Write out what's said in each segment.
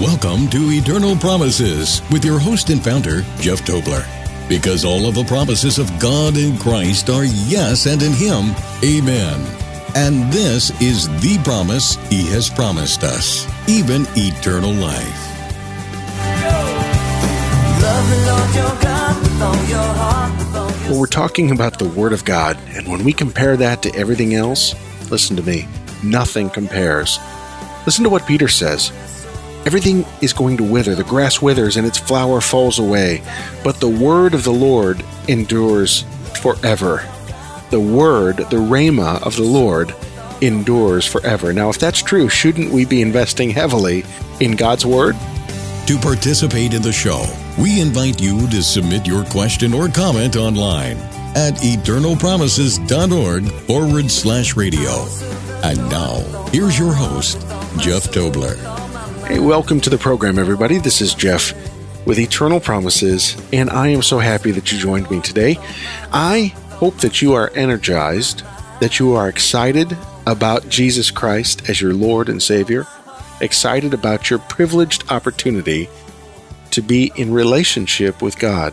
Welcome to Eternal Promises with your host and founder, Jeff Tobler. Because all of the promises of God in Christ are yes, and in Him, amen. And this is the promise He has promised us, even eternal life. Well, we're talking about the Word of God, and when we compare that to everything else, listen to me, nothing compares. Listen to what Peter says. Everything is going to wither, the grass withers and its flower falls away, but the word of the Lord endures forever. The word, the rhema of the Lord, endures forever. Now, if that's true, shouldn't we be investing heavily in God's word? To participate in the show, we invite you to submit your question or comment online at eternalpromises.org forward slash radio. And now, here's your host, Jeff Tobler. Hey, welcome to the program, everybody. This is Jeff with Eternal Promises, and I am so happy that you joined me today. I hope that you are energized, that you are excited about Jesus Christ as your Lord and Savior, excited about your privileged opportunity to be in relationship with God,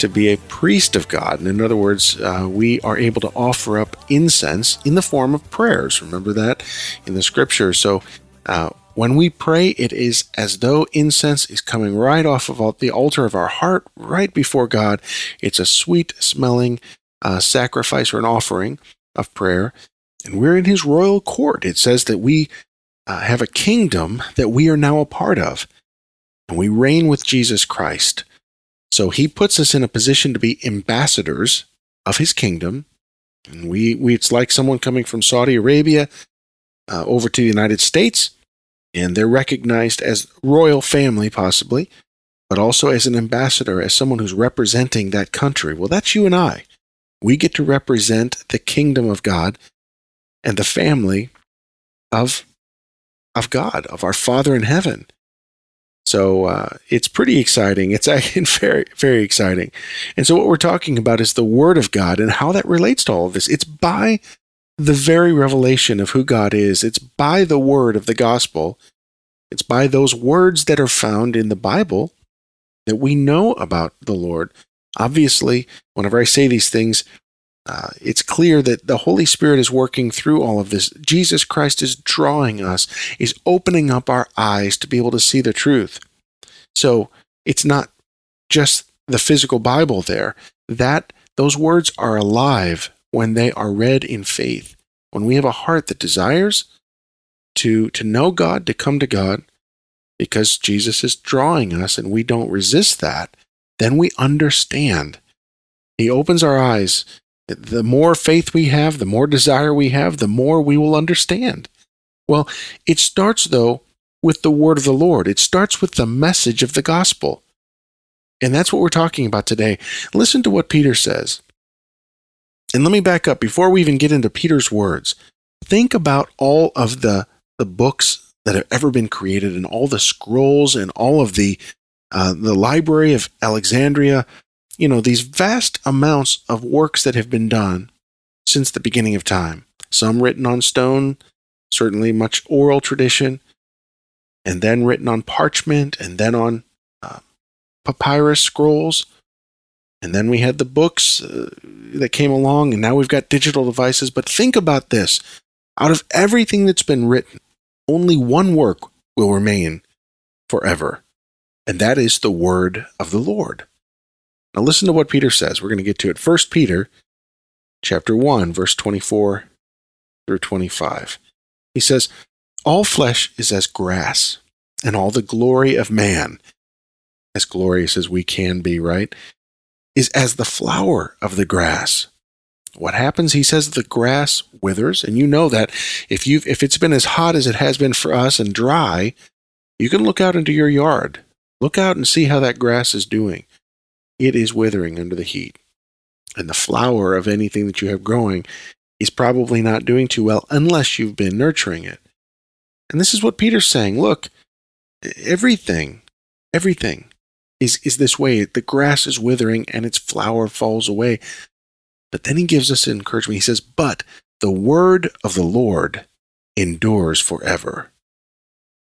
to be a priest of God. And in other words, uh, we are able to offer up incense in the form of prayers. Remember that in the scripture. So, uh, when we pray, it is as though incense is coming right off of the altar of our heart, right before God. It's a sweet smelling uh, sacrifice or an offering of prayer. And we're in his royal court. It says that we uh, have a kingdom that we are now a part of. And we reign with Jesus Christ. So he puts us in a position to be ambassadors of his kingdom. And we, we it's like someone coming from Saudi Arabia uh, over to the United States and they're recognized as royal family, possibly, but also as an ambassador, as someone who's representing that country. Well, that's you and I. We get to represent the kingdom of God and the family of, of God, of our Father in heaven. So uh, it's pretty exciting. It's very, very exciting. And so, what we're talking about is the Word of God and how that relates to all of this. It's by the very revelation of who God is. It's by the word of the gospel, it's by those words that are found in the Bible that we know about the Lord. Obviously, whenever I say these things, uh, it's clear that the Holy Spirit is working through all of this. Jesus Christ is drawing us, is opening up our eyes to be able to see the truth. So it's not just the physical Bible there. That those words are alive when they are read in faith. When we have a heart that desires to, to know God, to come to God, because Jesus is drawing us and we don't resist that, then we understand. He opens our eyes. The more faith we have, the more desire we have, the more we will understand. Well, it starts, though, with the word of the Lord. It starts with the message of the gospel. And that's what we're talking about today. Listen to what Peter says. And let me back up before we even get into Peter's words. Think about all of the, the books that have ever been created and all the scrolls and all of the, uh, the library of Alexandria. You know, these vast amounts of works that have been done since the beginning of time. Some written on stone, certainly much oral tradition, and then written on parchment, and then on uh, papyrus scrolls. And then we had the books uh, that came along, and now we've got digital devices. But think about this out of everything that's been written, only one work will remain forever, and that is the word of the Lord. Now listen to what Peter says. We're going to get to it. First Peter chapter 1 verse 24 through 25. He says, "All flesh is as grass, and all the glory of man as glorious as we can be, right? Is as the flower of the grass. What happens? He says the grass withers, and you know that if you if it's been as hot as it has been for us and dry, you can look out into your yard. Look out and see how that grass is doing. It is withering under the heat. And the flower of anything that you have growing is probably not doing too well unless you've been nurturing it. And this is what Peter's saying. Look, everything, everything is, is this way. The grass is withering and its flower falls away. But then he gives us encouragement. He says, But the word of the Lord endures forever.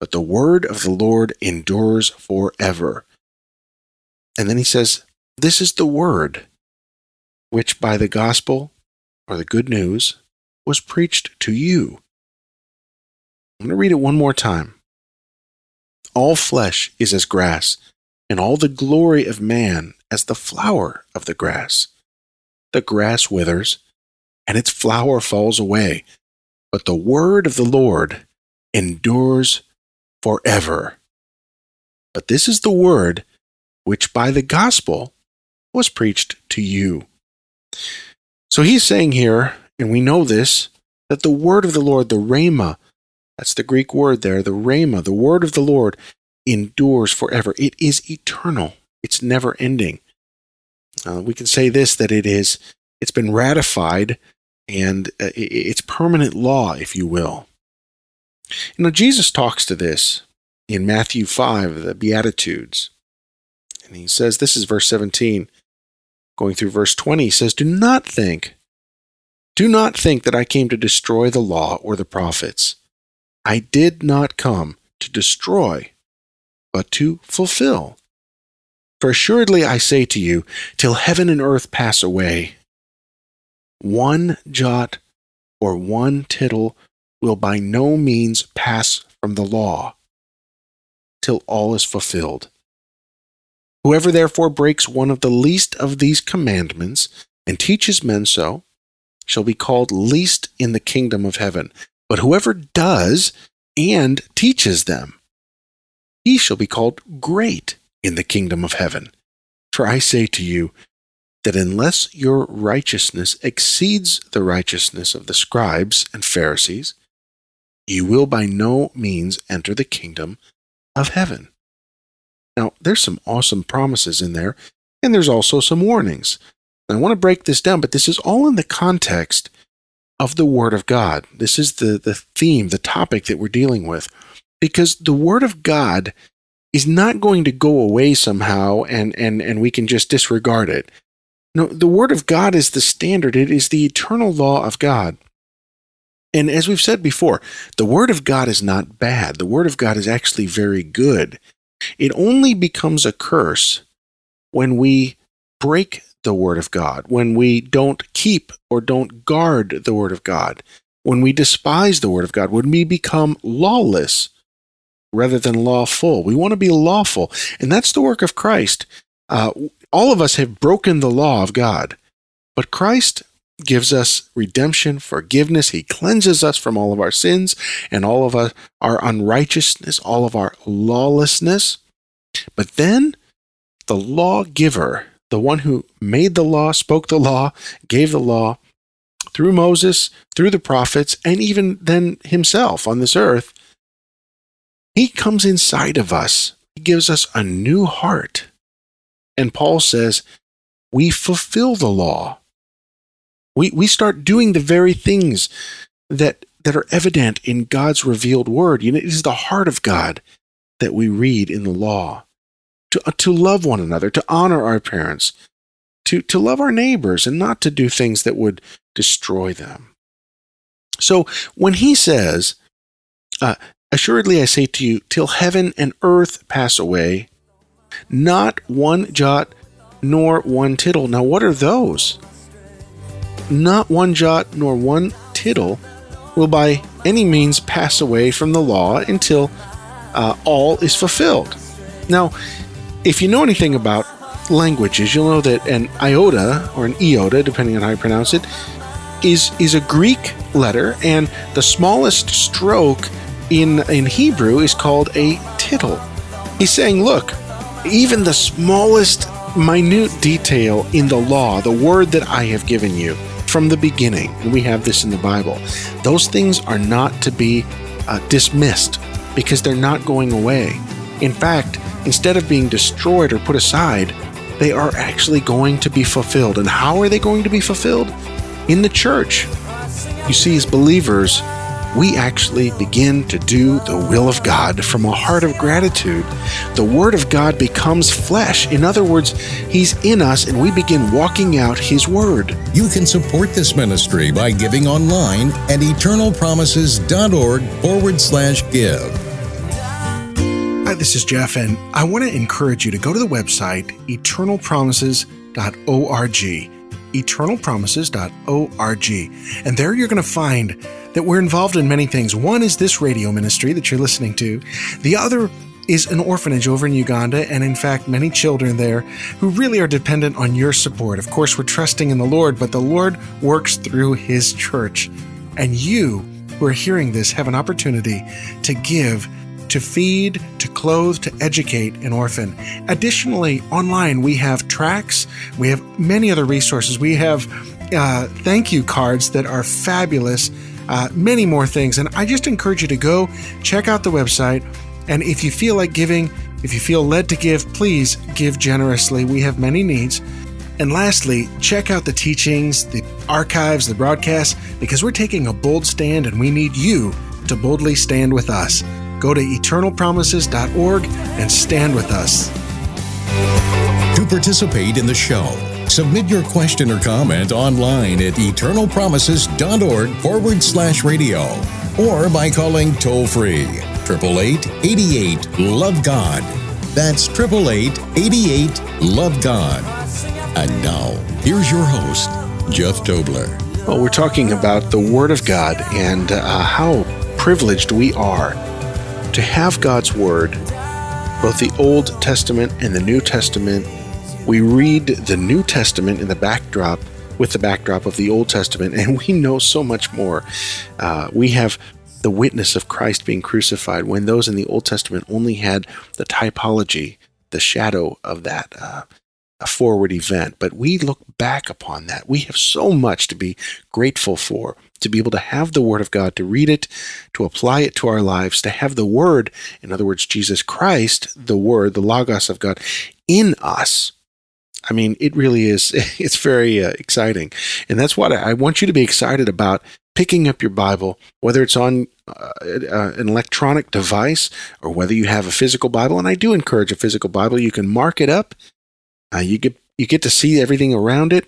but the word of the Lord endures forever. And then he says, This is the word which by the gospel or the good news was preached to you. I'm going to read it one more time. All flesh is as grass, and all the glory of man as the flower of the grass. The grass withers, and its flower falls away, but the word of the Lord endures forever. But this is the word which by the gospel was preached to you. So he's saying here, and we know this, that the word of the Lord, the Rhema, that's the Greek word there, the Rhema, the word of the Lord, endures forever. It is eternal. It's never ending. Uh, we can say this that it is it's been ratified and uh, it's permanent law, if you will. You know, Jesus talks to this in Matthew 5, the Beatitudes. And he says, this is verse 17. Going through verse 20, he says, Do not think, do not think that I came to destroy the law or the prophets. I did not come to destroy, but to fulfill. For assuredly I say to you, till heaven and earth pass away, one jot or one tittle will by no means pass from the law till all is fulfilled. Whoever therefore breaks one of the least of these commandments and teaches men so shall be called least in the kingdom of heaven. But whoever does and teaches them, he shall be called great in the kingdom of heaven. For I say to you that unless your righteousness exceeds the righteousness of the scribes and Pharisees, you will by no means enter the kingdom of heaven. Now, there's some awesome promises in there, and there's also some warnings. I want to break this down, but this is all in the context of the Word of God. This is the, the theme, the topic that we're dealing with, because the Word of God is not going to go away somehow and, and, and we can just disregard it. No, the Word of God is the standard, it is the eternal law of God. And as we've said before, the Word of God is not bad. The Word of God is actually very good. It only becomes a curse when we break the Word of God, when we don't keep or don't guard the Word of God, when we despise the Word of God, when we become lawless rather than lawful. We want to be lawful. And that's the work of Christ. Uh, all of us have broken the law of God, but Christ gives us redemption, forgiveness. He cleanses us from all of our sins and all of our, our unrighteousness, all of our lawlessness. But then the lawgiver, the one who made the law, spoke the law, gave the law through Moses, through the prophets, and even then himself on this earth, he comes inside of us. He gives us a new heart. And Paul says, we fulfill the law we, we start doing the very things that, that are evident in God's revealed word. You know, it is the heart of God that we read in the law. To, uh, to love one another, to honor our parents, to, to love our neighbors, and not to do things that would destroy them. So when he says, uh, Assuredly I say to you, till heaven and earth pass away, not one jot nor one tittle. Now, what are those? not one jot nor one tittle will by any means pass away from the law until uh, all is fulfilled. Now, if you know anything about languages, you'll know that an iota or an iota, depending on how you pronounce it, is is a Greek letter, and the smallest stroke in in Hebrew is called a tittle. He's saying, look, even the smallest minute detail in the law, the word that I have given you, from the beginning, and we have this in the Bible, those things are not to be uh, dismissed because they're not going away. In fact, instead of being destroyed or put aside, they are actually going to be fulfilled. And how are they going to be fulfilled? In the church. You see, as believers, we actually begin to do the will of God from a heart of gratitude. The Word of God becomes flesh. In other words, He's in us and we begin walking out His Word. You can support this ministry by giving online at eternalpromises.org forward slash give. Hi, this is Jeff, and I want to encourage you to go to the website eternalpromises.org. Eternalpromises.org. And there you're going to find that we're involved in many things. One is this radio ministry that you're listening to, the other is an orphanage over in Uganda, and in fact, many children there who really are dependent on your support. Of course, we're trusting in the Lord, but the Lord works through His church. And you who are hearing this have an opportunity to give to feed, to clothe, to educate an orphan. Additionally, online we have tracks, we have many other resources. We have uh, thank you cards that are fabulous, uh, many more things. And I just encourage you to go check out the website. And if you feel like giving, if you feel led to give, please give generously. We have many needs. And lastly, check out the teachings, the archives, the broadcasts, because we're taking a bold stand and we need you to boldly stand with us. Go to eternalpromises.org and stand with us. To participate in the show, submit your question or comment online at eternalpromises.org forward slash radio or by calling toll free 888 88 Love God. That's 888 88 Love God. And now, here's your host, Jeff Tobler. Well, we're talking about the Word of God and uh, how privileged we are to have God's Word, both the Old Testament and the New Testament. We read the New Testament in the backdrop with the backdrop of the Old Testament, and we know so much more. Uh, we have the witness of Christ being crucified when those in the Old Testament only had the typology, the shadow of that. Uh, a forward event, but we look back upon that. We have so much to be grateful for to be able to have the Word of God, to read it, to apply it to our lives, to have the Word, in other words, Jesus Christ, the Word, the Logos of God, in us. I mean, it really is, it's very uh, exciting. And that's what I, want you to be excited about picking up your Bible, whether it's on uh, uh, an electronic device or whether you have a physical Bible. And I do encourage a physical Bible. You can mark it up. Uh, you get you get to see everything around it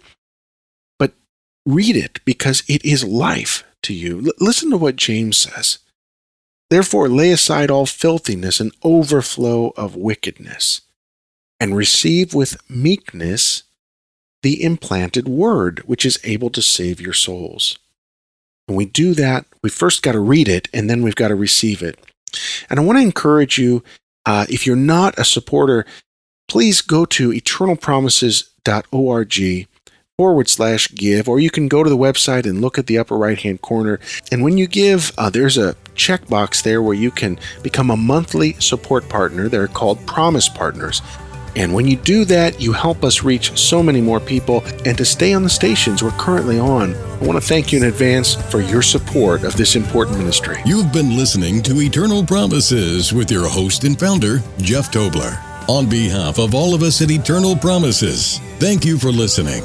read it because it is life to you. L- listen to what James says. Therefore, lay aside all filthiness and overflow of wickedness, and receive with meekness the implanted word, which is able to save your souls. When we do that, we first got to read it and then we've got to receive it. And I want to encourage you, uh, if you're not a supporter, please go to eternalpromises.org forward slash give, or you can go to the website and look at the upper right hand corner. And when you give, uh, there's a checkbox there where you can become a monthly support partner. They're called Promise Partners. And when you do that, you help us reach so many more people and to stay on the stations we're currently on. I want to thank you in advance for your support of this important ministry. You've been listening to Eternal Promises with your host and founder, Jeff Tobler. On behalf of all of us at Eternal Promises, thank you for listening.